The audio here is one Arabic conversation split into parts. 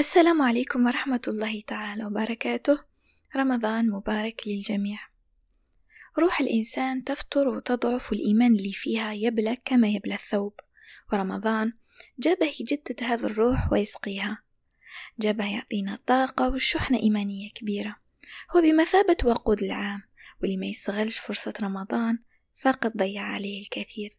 السلام عليكم ورحمة الله تعالى وبركاته. رمضان مبارك للجميع. روح الإنسان تفتر وتضعف والإيمان اللي فيها يبلى كما يبلى الثوب. ورمضان جابه يجدد هذا الروح ويسقيها. جابه يعطينا طاقة وشحنة إيمانية كبيرة. هو بمثابة وقود العام واللي ما يستغلش فرصة رمضان فقد ضيع عليه الكثير.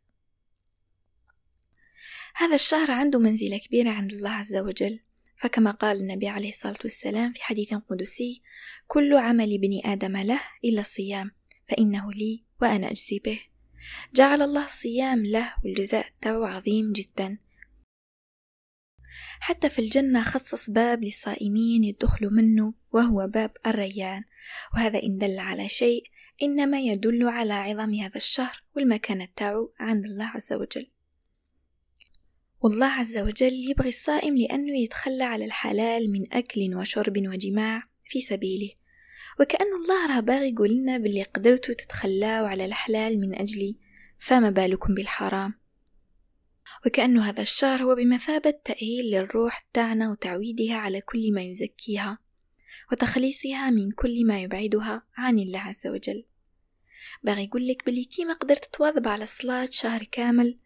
هذا الشهر عنده منزلة كبيرة عند الله عز وجل. فكما قال النبي عليه الصلاة والسلام في حديث قدسي كل عمل ابن آدم له إلا الصيام فإنه لي وأنا أجزي به. جعل الله الصيام له والجزاء تاعو عظيم جدا. حتى في الجنة خصص باب للصائمين يدخلوا منه وهو باب الريان. وهذا إن دل على شيء إنما يدل على عظم هذا الشهر والمكانة تاعو عند الله عز وجل. والله عز وجل يبغي الصائم لأنه يتخلى على الحلال من أكل وشرب وجماع في سبيله. وكأن الله راه باغي يقول لنا باللي قدرتوا تتخلاوا على الحلال من أجلي فما بالكم بالحرام. وكأن هذا الشهر هو بمثابة تأهيل للروح تاعنا وتعويدها على كل ما يزكيها وتخليصها من كل ما يبعدها عن الله عز وجل. باغي يقول لك بلي كيما قدرت تواظب على الصلاة شهر كامل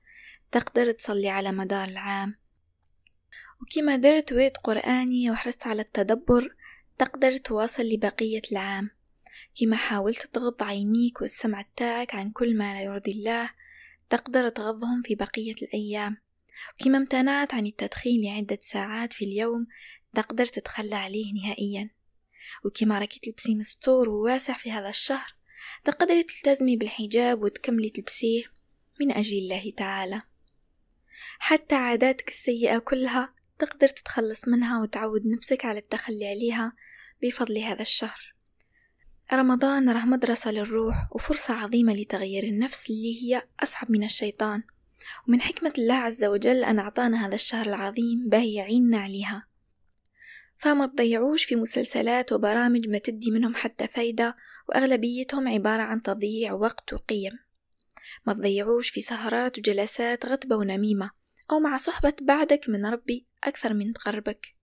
تقدر تصلي على مدار العام. وكما درت ورد قرآني وحرصت على التدبر تقدر تواصل لبقية العام. كما حاولت تغض عينيك والسمع تاعك عن كل ما لا يرضي الله تقدر تغضهم في بقية الأيام. وكما امتنعت عن التدخين لعدة ساعات في اليوم تقدر تتخلى عليه نهائيا. وكما راكي تلبسي مستور وواسع في هذا الشهر تقدري تلتزمي بالحجاب وتكملي تلبسيه من أجل الله تعالى. حتى عاداتك السيئة كلها تقدر تتخلص منها وتعود نفسك على التخلي عليها بفضل هذا الشهر. رمضان راه مدرسة للروح وفرصة عظيمة لتغيير النفس اللي هي أصعب من الشيطان. ومن حكمة الله عز وجل أن أعطانا هذا الشهر العظيم به يعيننا عليها. فما تضيعوش في مسلسلات وبرامج ما تدي منهم حتى فايدة وأغلبيتهم عبارة عن تضييع وقت وقيم. ما تضيعوش في سهرات وجلسات غتبة ونميمة أو مع صحبة بعدك من ربي أكثر من تقربك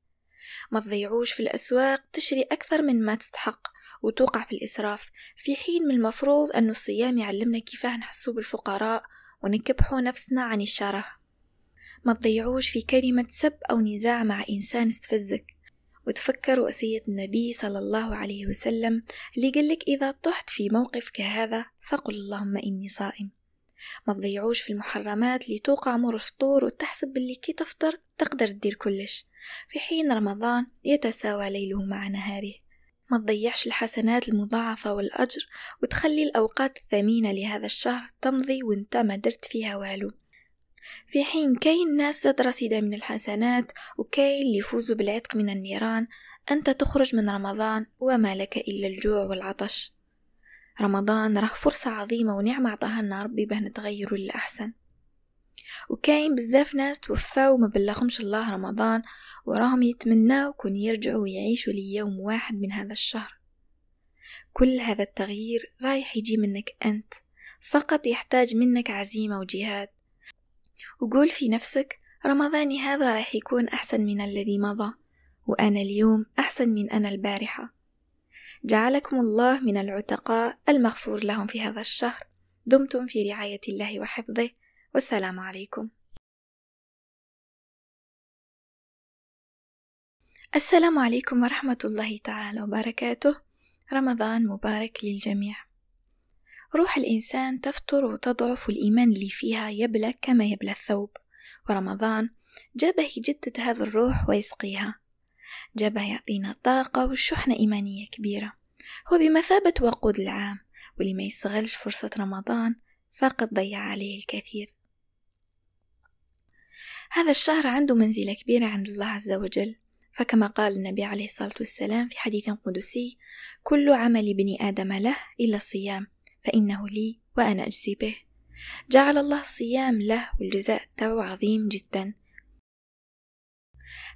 ما تضيعوش في الأسواق تشري أكثر من ما تستحق وتوقع في الإسراف في حين من المفروض أن الصيام يعلمنا كيفاه نحسو بالفقراء ونكبحو نفسنا عن الشره. ما تضيعوش في كلمة سب أو نزاع مع إنسان استفزك. وتفكر وصية النبي صلى الله عليه وسلم اللي قالك إذا طحت في موقف كهذا فقل اللهم إني صائم. ما تضيعوش في المحرمات اللي توقع مر الفطور وتحسب باللي كي تفطر تقدر تدير كلش. في حين رمضان يتساوى ليله مع نهاره. ما تضيعش الحسنات المضاعفة والأجر وتخلي الأوقات الثمينة لهذا الشهر تمضي وانت ما درت فيها والو. في حين كاين ناس زاد رصيدة من الحسنات وكاين اللي يفوزوا بالعتق من النيران أنت تخرج من رمضان وما لك إلا الجوع والعطش. رمضان راه فرصة عظيمة ونعمة عطاها لنا ربي باه نتغيروا للأحسن. وكاين بزاف ناس توفاو وما بلغهمش الله رمضان وراهم يتمناو كون يرجعوا ويعيشوا ليوم واحد من هذا الشهر. كل هذا التغيير رايح يجي منك أنت فقط يحتاج منك عزيمة وجهاد. وقول في نفسك رمضاني هذا راح يكون أحسن من الذي مضى وأنا اليوم أحسن من أنا البارحة. جعلكم الله من العتقاء المغفور لهم في هذا الشهر. دمتم في رعاية الله وحفظه. والسلام عليكم. السلام عليكم ورحمة الله تعالى وبركاته. رمضان مبارك للجميع. روح الإنسان تفتر وتضعف والإيمان اللي فيها يبلى كما يبلى الثوب. ورمضان جابه يجدد هذا الروح ويسقيها. جابه يعطينا طاقة وشحنة إيمانية كبيرة. هو بمثابة وقود العام واللي ما يستغلش فرصة رمضان فقد ضيع عليه الكثير. هذا الشهر عنده منزلة كبيرة عند الله عز وجل. فكما قال النبي عليه الصلاة والسلام في حديث قدسي كل عمل ابن آدم له إلا الصيام. فإنه لي وأنا أجزي به. جعل الله الصيام له والجزاء تاعو عظيم جدا.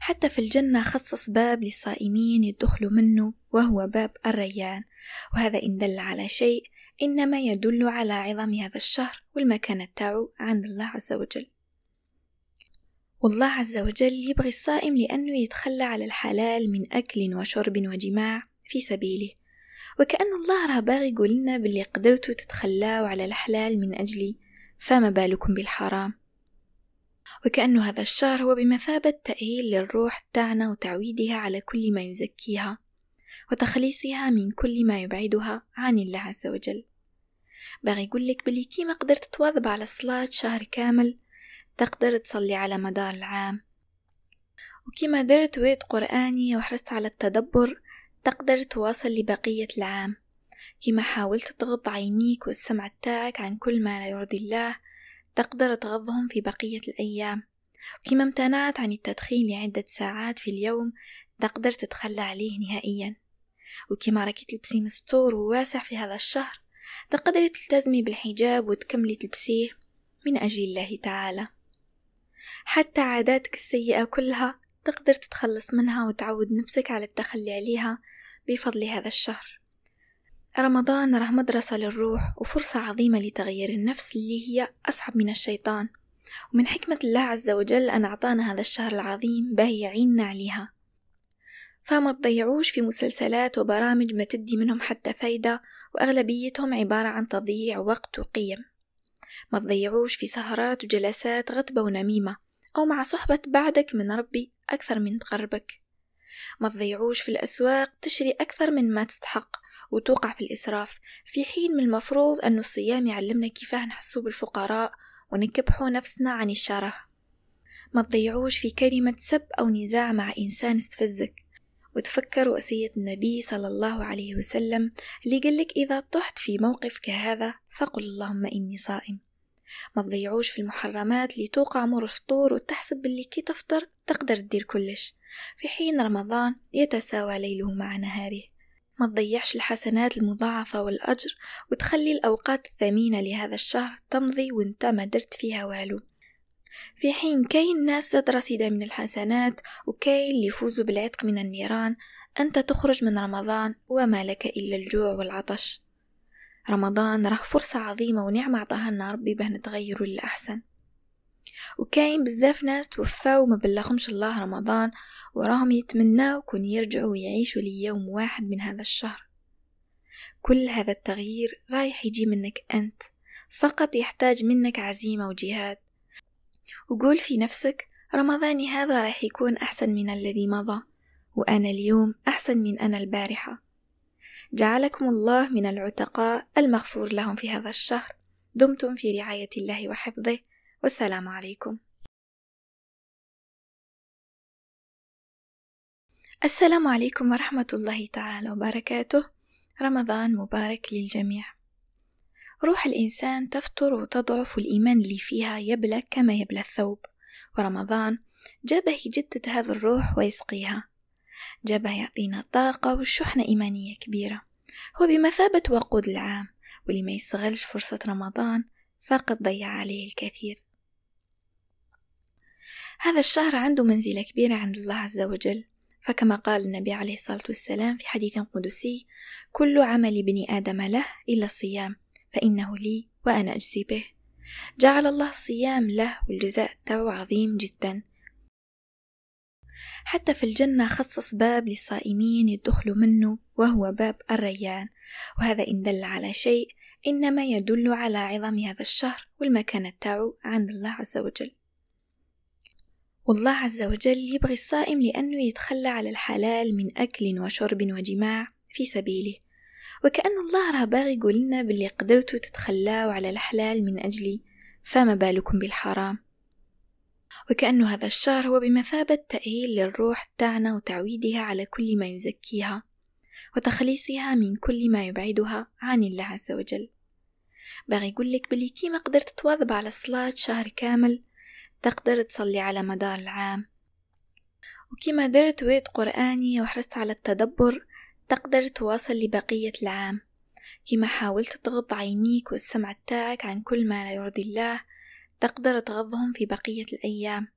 حتى في الجنة خصص باب للصائمين يدخلوا منه وهو باب الريان. وهذا إن دل على شيء إنما يدل على عظم هذا الشهر والمكانة تاعو عند الله عز وجل. والله عز وجل يبغي الصائم لأنه يتخلى على الحلال من أكل وشرب وجماع في سبيله. وكأن الله راه باغي يقول لنا باللي قدرتوا تتخلاوا على الحلال من أجلي فما بالكم بالحرام. وكأن هذا الشهر هو بمثابة تأهيل للروح تاعنا وتعويدها على كل ما يزكيها وتخليصها من كل ما يبعدها عن الله عز وجل. باغي يقول لك بلي كيما قدرت تواظب على الصلاة شهر كامل تقدر تصلي على مدار العام. وكما درت ورد قرآني وحرصت على التدبر تقدر تواصل لبقية العام. كما حاولت تغض عينيك والسمع تاعك عن كل ما لا يرضي الله تقدر تغضهم في بقية الأيام. وكما امتنعت عن التدخين لعدة ساعات في اليوم تقدر تتخلى عليه نهائيا. وكما راكي تلبسي مستور وواسع في هذا الشهر تقدري تلتزمي بالحجاب وتكملي تلبسيه من أجل الله تعالى. حتى عاداتك السيئة كلها تقدر تتخلص منها وتعود نفسك على التخلي عليها بفضل هذا الشهر. رمضان راه مدرسة للروح وفرصة عظيمة لتغيير النفس اللي هي أصعب من الشيطان. ومن حكمة الله عز وجل أن أعطانا هذا الشهر العظيم باه يعيننا عليها. فما تضيعوش في مسلسلات وبرامج ما تدي منهم حتى فايدة وأغلبيتهم عبارة عن تضييع وقت وقيم. ما تضيعوش في سهرات وجلسات غتبة ونميمة أو مع صحبة بعدك من ربي أكثر من تقربك ما تضيعوش في الأسواق تشري أكثر من ما تستحق وتوقع في الإسراف. في حين من المفروض أن الصيام يعلمنا كيفاه نحسو بالفقراء ونكبحو نفسنا عن الشره. ما تضيعوش في كلمة سب أو نزاع مع إنسان استفزك. وتفكر وصية النبي صلى الله عليه وسلم اللي قالك إذا طحت في موقف كهذا فقل اللهم إني صائم. ما تضيعوش في المحرمات اللي توقع مر فطور وتحسب باللي كي تفطر تقدر تدير كلش. في حين رمضان يتساوى ليله مع نهاره. ما تضيعش الحسنات المضاعفة والأجر وتخلي الأوقات الثمينة لهذا الشهر تمضي وانت ما درت فيها والو. في حين كاين ناس زاد رصيدة من الحسنات وكاين اللي يفوزوا بالعتق من النيران أنت تخرج من رمضان وما لك إلا الجوع والعطش. رمضان راه فرصة عظيمة ونعمة عطاها لنا ربي باه نتغيروا للأحسن. وكاين بزاف ناس توفاو وما بلغهمش الله رمضان وراهم يتمناو كون يرجعوا ويعيشوا ليوم واحد من هذا الشهر. كل هذا التغيير رايح يجي منك أنت فقط يحتاج منك عزيمة وجهاد. وقول في نفسك رمضاني هذا راح يكون أحسن من الذي مضى وأنا اليوم أحسن من أنا البارحة. جعلكم الله من العتقاء المغفور لهم في هذا الشهر. دمتم في رعاية الله وحفظه. والسلام عليكم. السلام عليكم ورحمة الله تعالى وبركاته. رمضان مبارك للجميع. روح الإنسان تفتر وتضعف والإيمان اللي فيها يبلى كما يبلى الثوب. ورمضان جابه يجدد هذا الروح ويسقيها. جابه يعطينا طاقة وشحنة إيمانية كبيرة. هو بمثابة وقود العام واللي ما يستغلش فرصة رمضان فقد ضيع عليه الكثير. هذا الشهر عنده منزلة كبيرة عند الله عز وجل. فكما قال النبي عليه الصلاة والسلام في حديث قدسي كل عمل ابن آدم له إلا الصيام فإنه لي وأنا أجزي به. جعل الله الصيام له والجزاء تاعو عظيم جدا. حتى في الجنة خصص باب للصائمين يدخلوا منه وهو باب الريان. وهذا إن دل على شيء إنما يدل على عظم هذا الشهر والمكانة تاعو عند الله عز وجل. والله عز وجل يبغي الصائم لأنه يتخلى على الحلال من أكل وشرب وجماع في سبيله. وكأن الله راه باغي يقول لنا باللي قدرتوا تتخلاوا على الحلال من أجلي فما بالكم بالحرام؟ وكأن هذا الشهر هو بمثابة تأهيل للروح تاعنا وتعويدها على كل ما يزكيها وتخليصها من كل ما يبعدها عن الله عز وجل. باغي لك بلي كيما قدرت تواظب على الصلاة شهر كامل تقدر تصلي على مدار العام. وكما درت ورد قرآني وحرصت على التدبر تقدر تواصل لبقية العام. كما حاولت تغض عينيك والسمع تاعك عن كل ما لا يرضي الله تقدر تغضهم في بقية الأيام.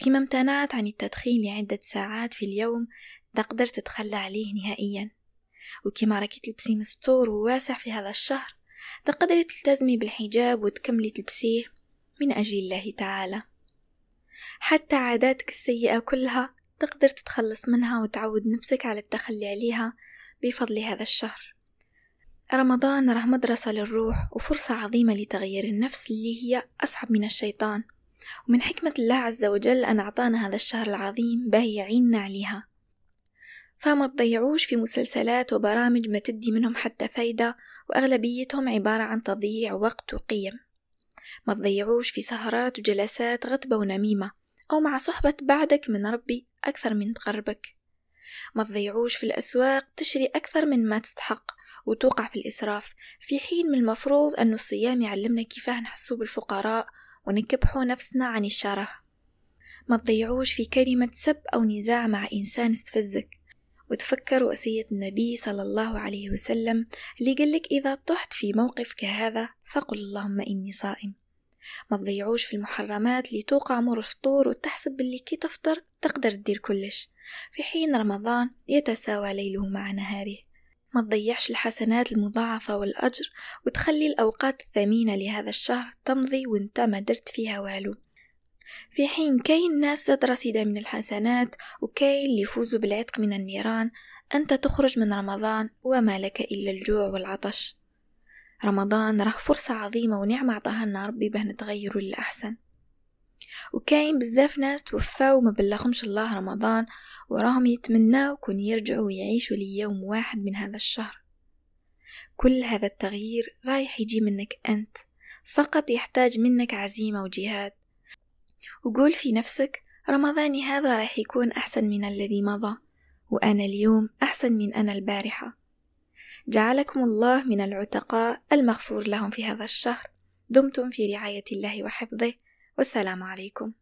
وكما امتنعت عن التدخين لعدة ساعات في اليوم تقدر تتخلى عليه نهائيا. وكما راكي تلبسي مستور وواسع في هذا الشهر تقدري تلتزمي بالحجاب وتكملي تلبسيه من أجل الله تعالى. حتى عاداتك السيئة كلها تقدر تتخلص منها وتعود نفسك على التخلي عليها بفضل هذا الشهر. رمضان راه مدرسة للروح وفرصة عظيمة لتغيير النفس اللي هي أصعب من الشيطان. ومن حكمة الله عز وجل أن أعطانا هذا الشهر العظيم باه يعيننا عليها. فما تضيعوش في مسلسلات وبرامج ما تدي منهم حتى فايدة وأغلبيتهم عبارة عن تضييع وقت وقيم. ما تضيعوش في سهرات وجلسات غتبة ونميمة أو مع صحبة بعدك من ربي أكثر من تقربك ما تضيعوش في الأسواق تشري أكثر من ما تستحق. وتوقع في الإسراف في حين من المفروض أن الصيام يعلمنا كيفاه نحسو بالفقراء ونكبحو نفسنا عن الشره. ما تضيعوش في كلمة سب أو نزاع مع إنسان استفزك. وتفكر وصية النبي صلى الله عليه وسلم اللي قالك إذا طحت في موقف كهذا فقل اللهم إني صائم. ما تضيعوش في المحرمات اللي توقع مر الفطور وتحسب باللي كي تفطر تقدر تدير كلش. في حين رمضان يتساوى ليله مع نهاره. ما تضيعش الحسنات المضاعفة والأجر وتخلي الأوقات الثمينة لهذا الشهر تمضي وانت ما درت فيها والو. في حين كاين ناس زاد رصيدة من الحسنات وكاين اللي يفوزوا بالعتق من النيران أنت تخرج من رمضان وما لك إلا الجوع والعطش. رمضان راه فرصة عظيمة ونعمة عطاها لنا ربي باه نتغيروا للأحسن. وكاين بزاف ناس توفاو وما بلغهمش الله رمضان وراهم يتمناو كون يرجعوا ويعيشوا ليوم واحد من هذا الشهر. كل هذا التغيير رايح يجي منك أنت فقط يحتاج منك عزيمة وجهاد. وقول في نفسك رمضاني هذا راح يكون أحسن من الذي مضى وأنا اليوم أحسن من أنا البارحة. جعلكم الله من العتقاء المغفور لهم في هذا الشهر. دمتم في رعاية الله وحفظه. والسلام عليكم.